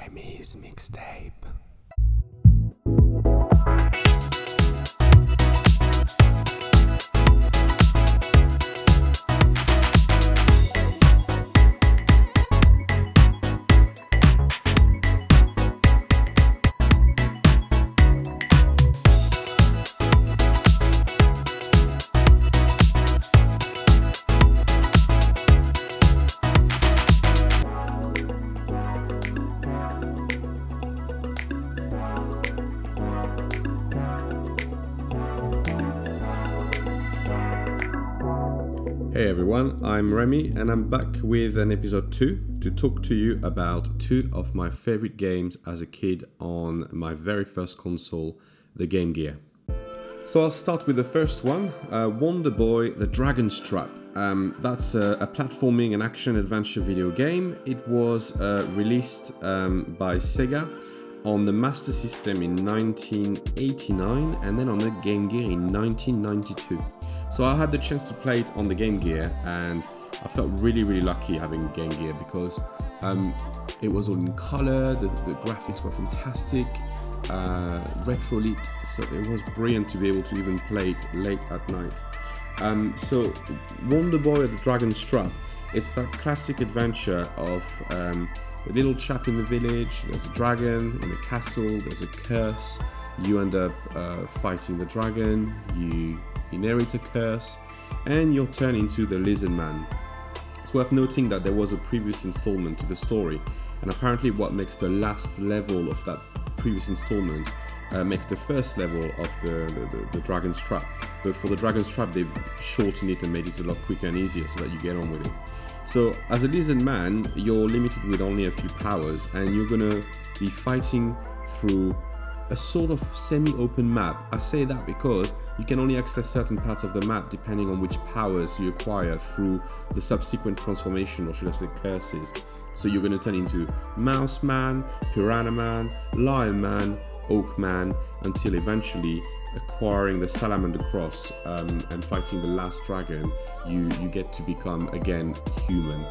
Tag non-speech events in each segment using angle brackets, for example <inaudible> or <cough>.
Remy's mixtape. Hey everyone, I'm Remy and I'm back with an episode 2 to talk to you about two of my favorite games as a kid on my very first console, the Game Gear. So I'll start with the first one uh, Wonder Boy The Dragon's Trap. Um, that's a, a, platforming and action adventure video game. It was uh, released um, by Sega on the Master System in 1989 and then on the Game Gear in 1992. So I had the chance to play it on the Game Gear, and I felt really, really lucky having Game Gear because um, it was all in color, the, the graphics were fantastic, uh, retro lit, so it was brilliant to be able to even play it late at night. Um, so Wonder Boy at the Dragon's Trap, it's that classic adventure of um, a little chap in the village, there's a dragon in a castle, there's a curse, you end up uh, fighting the dragon, you inherit a curse, and you're turned into the Lizard Man. It's worth noting that there was a previous installment to the story, and apparently, what makes the last level of that previous installment uh, makes the first level of the, the, the, the, Dragon's Trap. But for the Dragon's Trap, they've shortened it and made it a lot quicker and easier so that you get on with it. So, as a lizard man, you're limited with only a few powers, and you're gonna be fighting through a sort of semi open map. I say that because you can only access certain parts of the map depending on which powers you acquire through the subsequent transformation, or should I say curses. So you're going to turn into Mouse Man, Piranha Man, Lion Man, Hawk Man, until eventually acquiring the Salamander Cross um, and fighting the last dragon, you, you get to become again human.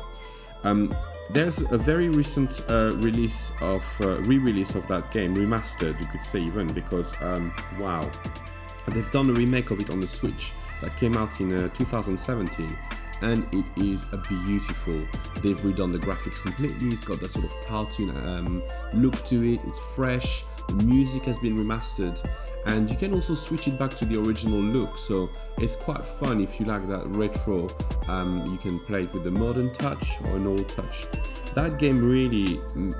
Um, there's a very recent uh, release of uh, re-release of that game, remastered, you could say even, because um, wow, they've done a remake of it on the Switch that came out in uh, 2017, and it is a beautiful. They've redone the graphics completely. It's got that sort of cartoon um, look to it. It's fresh. The music has been remastered, and you can also switch it back to the original look. So it's quite fun if you like that retro. Um, you can play it with the modern touch or an old touch. That game really, mm,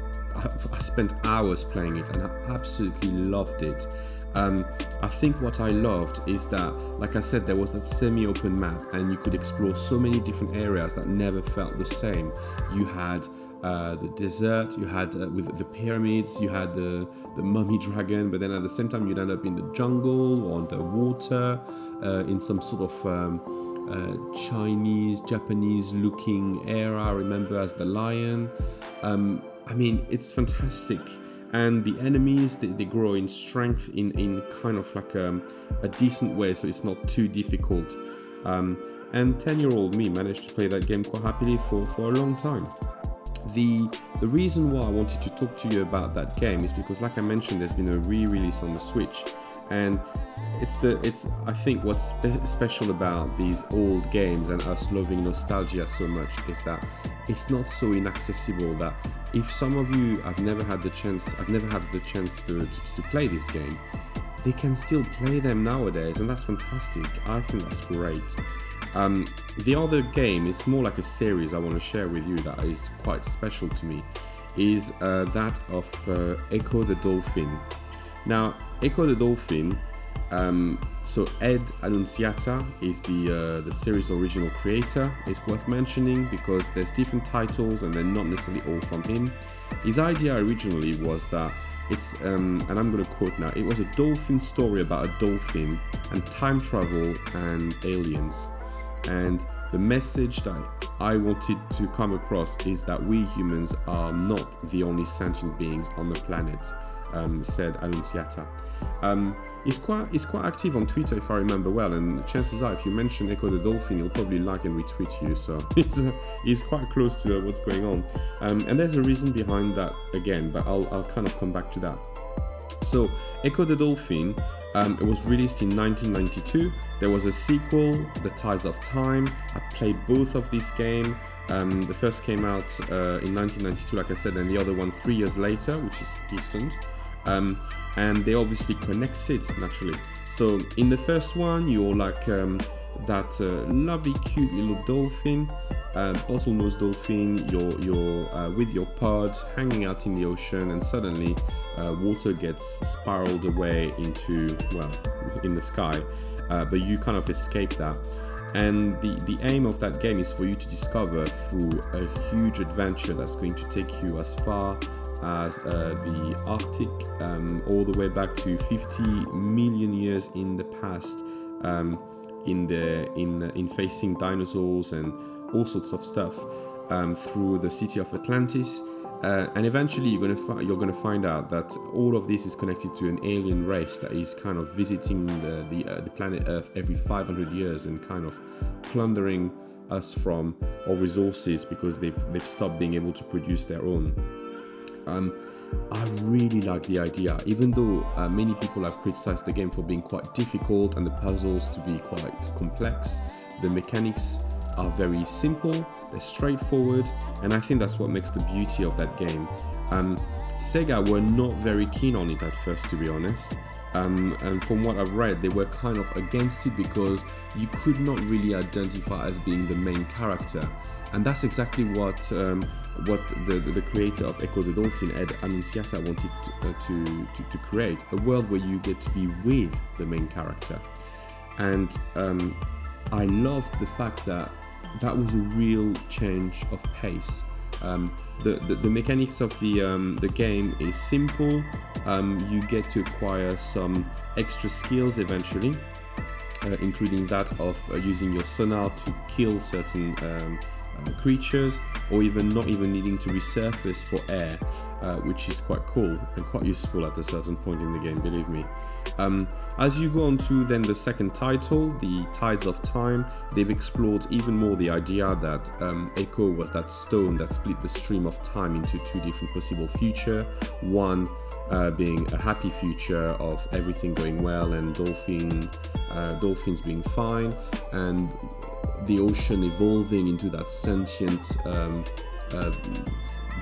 I spent hours playing it and I absolutely loved it. Um, I think what I loved is that, like I said, there was that semi open map and you could explore so many different areas that never felt the same. You had uh, the desert, you had uh, with the pyramids, you had the, the mummy dragon, but then at the same time you'd end up in the jungle or underwater uh, in some sort of um, uh, Chinese, Japanese looking era, I remember as the lion. Um, I mean, it's fantastic. And the enemies, they, they grow in strength in, in kind of like a, a decent way, so it's not too difficult. Um, and 10 year old me managed to play that game quite happily for, for a long time the the reason why I wanted to talk to you about that game is because, like I mentioned, there's been a re-release on the Switch, and it's the it's I think what's spe- special about these old games and us loving nostalgia so much is that it's not so inaccessible that if some of you have never had the chance I've never had the chance to, to, to play this game they can still play them nowadays and that's fantastic I think that's great um, the other game is more like a series I want to share with you that is quite special to me, is uh, that of uh, Ecco the Dolphin. Now, Ecco the Dolphin. Um, so Ed Annunziata is the uh, the series original creator. It's worth mentioning because there's different titles and they're not necessarily all from him. His idea originally was that it's um, and I'm going to quote now. It was a dolphin story about a dolphin and time travel and aliens. And the message that I wanted to come across is that we humans are not the only sentient beings on the planet. Um, said Annunziata. Um, he's quite he's quite active on Twitter if I remember well, and chances are if you mention Ecco the Dolphin, he'll probably like and retweet you. So <laughs> he's uh, he's quite close to what's going on, um, and there's a reason behind that again, but I'll I'll kind of come back to that. So, Ecco the Dolphin, um, it was released in 1992. There was a sequel, The Tides of Time. I played both of these games. Um, the first came out uh, in 1992, like I said, and the other one three years later, which is decent. Um, and they obviously connected naturally. So, in the first one, you're like um, that uh, lovely, cute little dolphin, uh, bottlenose dolphin. You're you're uh, with your pod, hanging out in the ocean, and suddenly uh, water gets spiraled away into well, in the sky. Uh, but you kind of escape that. And the, the aim of that game is for you to discover through a huge adventure that's going to take you as far as uh, the Arctic, um, all the way back to 50 million years in the past. Um, in the in in facing dinosaurs and all sorts of stuff um, through the city of Atlantis. Uh, and eventually, you're gonna fi- you're gonna find out that all of this is connected to an alien race that is kind of visiting the the, uh, the planet Earth every 500 years and kind of plundering us from our resources because they've they've stopped being able to produce their own. Um, I really like the idea, even though uh, many people have criticized the game for being quite difficult and the puzzles to be quite complex. The mechanics are very simple, they're straightforward, and I think that's what makes the beauty of that game. Um, Sega were not very keen on it at first, to be honest. Um, and from what I've read, they were kind of against it because you could not really identify as being the main character and that's exactly what um, what the, the creator of Ecco the Dolphin, Ed Annunziata, wanted to, uh, to, to, to, create a world where you get to be with the main character. And um, I loved the fact that that was a real change of pace. Um, the, the, the, mechanics of the, um, the game is simple. Um, you get to acquire some extra skills eventually, uh, including that of uh, using your sonar to kill certain um, creatures or even not even needing to resurface for air, uh, which is quite cool and quite useful at a certain point in the game, believe me. Um, as you go on to then the second title, The Tides of Time, they've explored even more the idea that um, Ecco was that stone that split the stream of time into two different possible future. One uh, being a happy future of everything going well and dolphin, uh, dolphins being fine, and the ocean evolving into that sentient um, uh,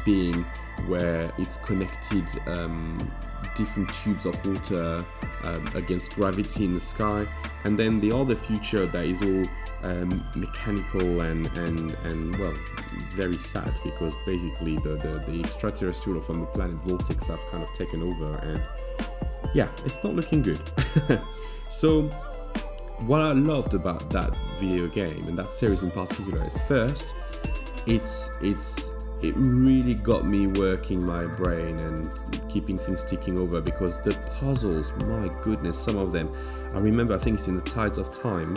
being where it's connected um, different tubes of water um, against gravity in the sky. And then the other future that is all um, mechanical and, and and well very sad because basically the, the, the extraterrestrial from the planet Vortex have kind of taken over and yeah it's not looking good. <laughs> So what I loved about that video game and that series in particular is first, it's it's it really got me working my brain and keeping things ticking over because the puzzles, my goodness, some of them. I remember I think it's in the Tides of Time.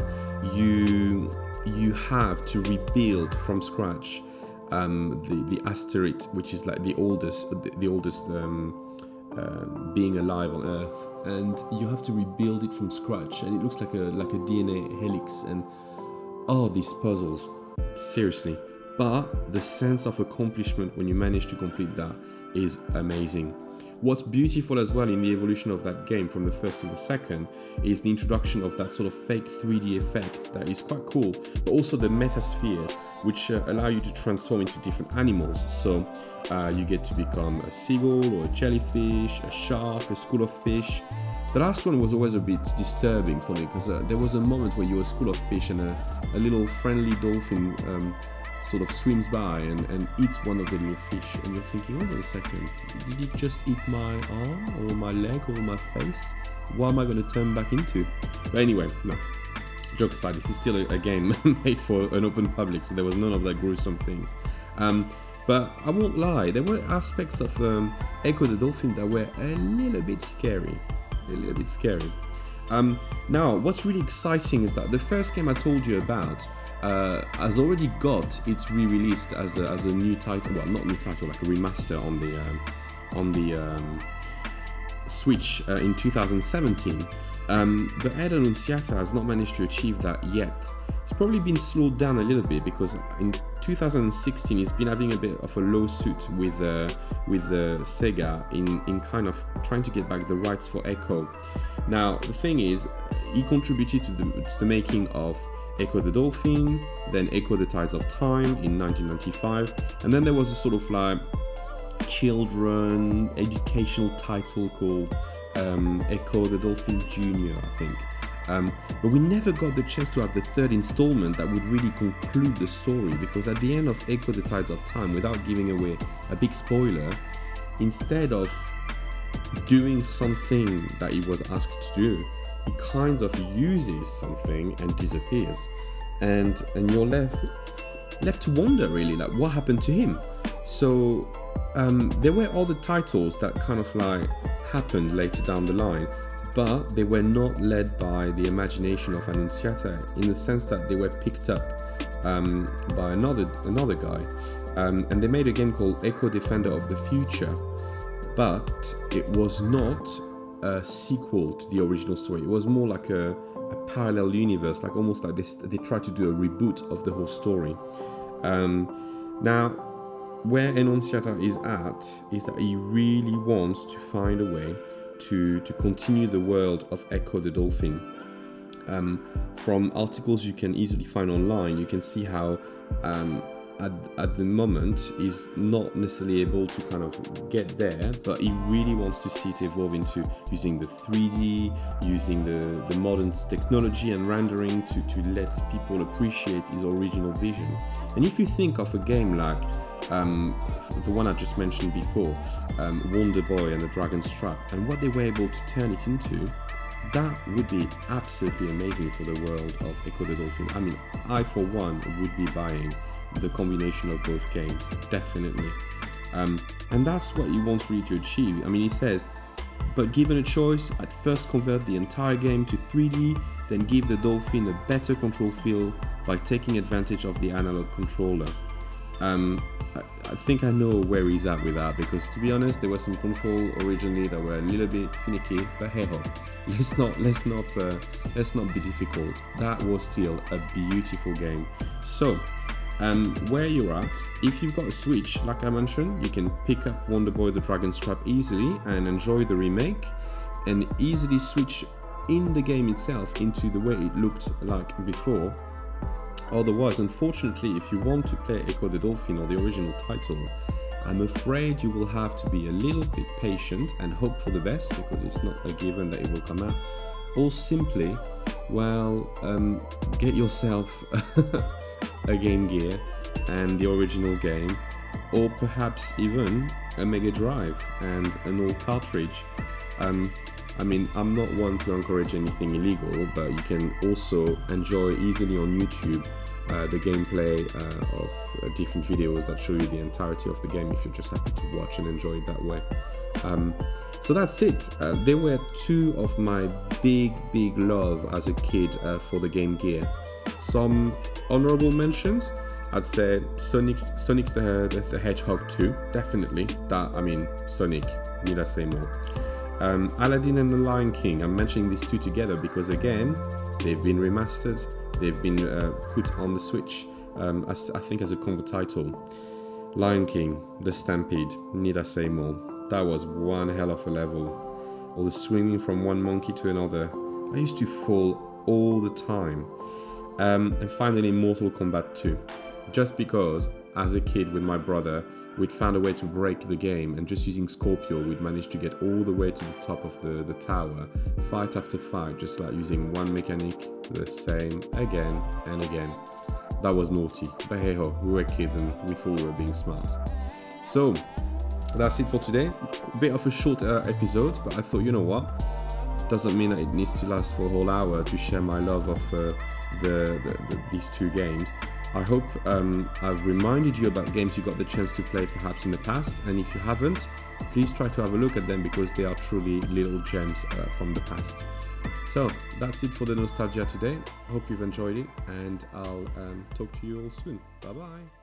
You you have to rebuild from scratch um, the the Asterite, which is like the oldest the, the oldest. Um, um, being alive on Earth, and you have to rebuild it from scratch, and it looks like a like a DNA helix, and oh, these puzzles, seriously. But the sense of accomplishment when you manage to complete that is amazing. What's beautiful as well in the evolution of that game from the first to the second is the introduction of that sort of fake 3D effect that is quite cool, but also the metaspheres, which uh, allow you to transform into different animals. So uh, you get to become a seagull or a jellyfish, a shark, a school of fish. The last one was always a bit disturbing for me because uh, there was a moment where you were a school of fish and a, a little friendly dolphin um, sort of swims by and, and eats one of the little fish, and you're thinking, hold on a second, did it just eat my arm or my leg or my face? What am I going to turn back into? But anyway, no. Joke aside, this is still a, a game <laughs> made for an open public, so there was none of that gruesome things. Um, but I won't lie, there were aspects of um, Ecco the Dolphin that were a little bit scary. A little bit scary. Um, now, what's really exciting is that the first game I told you about uh, has already got its re-released as a, as a new title. Well, not new title, like a remaster on the um, on the um, Switch uh, in 2017. Um, but Ed Annunziata has not managed to achieve that yet. It's probably been slowed down a little bit because in 2016 he's been having a bit of a lawsuit with uh, with uh, Sega in, in kind of trying to get back the rights for Ecco. Now the thing is, he contributed to the, to the making of Ecco the Dolphin, then Ecco the Tides of Time in 1995, and then there was a sort of like children educational title called um, Ecco the Dolphin Junior, I think. Um, but we never got the chance to have the third installment that would really conclude the story because at the end of Ecco the Tides of Time, without giving away a big spoiler, instead of doing something that he was asked to do, kind of uses something and disappears. And and you're left left to wonder really like what happened to him. So um, there were other titles that kind of like happened later down the line, but they were not led by the imagination of Annunziata in the sense that they were picked up um, by another another guy, um, and they made a game called Ecco Defender of the Future, but it was not a sequel to the original story. It was more like a, a parallel universe, like almost like this. They tried to do a reboot of the whole story. Um, now where Annunziata is at is that he really wants to find a way to, to continue the world of Ecco the Dolphin. Um, from articles you can easily find online, you can see how um, at, at the moment he's not necessarily able to kind of get there, but he really wants to see it evolve into using the 3D, using the, the modern technology and rendering to, to let people appreciate his original vision. And if you think of a game like um, the one I just mentioned before, um, Wonder Boy and the Dragon's Trap, and what they were able to turn it into, that would be absolutely amazing for the world of Ecco the Dolphin. I mean, I for one would be buying the combination of both games, definitely. Um, and that's what he wants really to achieve. I mean, he says, but given a choice, I'd first convert the entire game to 3D, then give the Dolphin a better control feel by taking advantage of the analog controller. Um, I, think I know where he's at with that because, to be honest, there was some control originally that were a little bit finicky. But hey ho, <laughs> let's not let's not uh, let's not be difficult. That was still a beautiful game. So. Um, where you're at, if you've got a Switch, like I mentioned, you can pick up Wonder Boy the Dragon's Trap easily and enjoy the remake, and easily switch in the game itself into the way it looked like before Otherwise, unfortunately, if you want to play Ecco the Dolphin or the original title, I'm afraid you will have to be a little bit patient and hope for the best because it's not a given that it will come out. Or simply, well, um, get yourself <laughs> a Game Gear and the original game, or perhaps even a Mega Drive and an old cartridge. Um, I mean, I'm not one to encourage anything illegal, but you can also enjoy easily on YouTube uh, the gameplay uh, of uh, different videos that show you the entirety of the game if you're just happy to watch and enjoy it that way. Um, so that's it. Uh, they were two of my big, big love as a kid uh, for the Game Gear. Some honorable mentions. I'd say Sonic, Sonic the, the, the Hedgehog 2, definitely. That I mean, Sonic. Need I say more? Um, Aladdin and the Lion King. I'm mentioning these two together because again, they've been remastered they've been uh, put on the Switch, um, as, I think, as a combo title. Lion King, The Stampede, need I say more? That was one hell of a level. All the swinging from one monkey to another. I used to fall all the time. Um, and finally, Mortal Kombat 2. Just because, as a kid with my brother, we'd found a way to break the game, and just using Scorpion, we'd managed to get all the way to the top of the, the tower, fight after fight, just like using one mechanic, the same again and again. That was naughty, but hey ho, we were kids and we thought we were being smart. So, that's it for today. A bit of a short uh, episode, but I thought, you know what? Doesn't mean that it needs to last for a whole hour to share my love of uh, the, the, the, these two games. I hope um, I've reminded you about games you got the chance to play perhaps in the past, and if you haven't, please try to have a look at them because they are truly little gems uh, from the past. So that's it for the nostalgia today. Hope you've enjoyed it, and I'll um, talk to you all soon. Bye bye.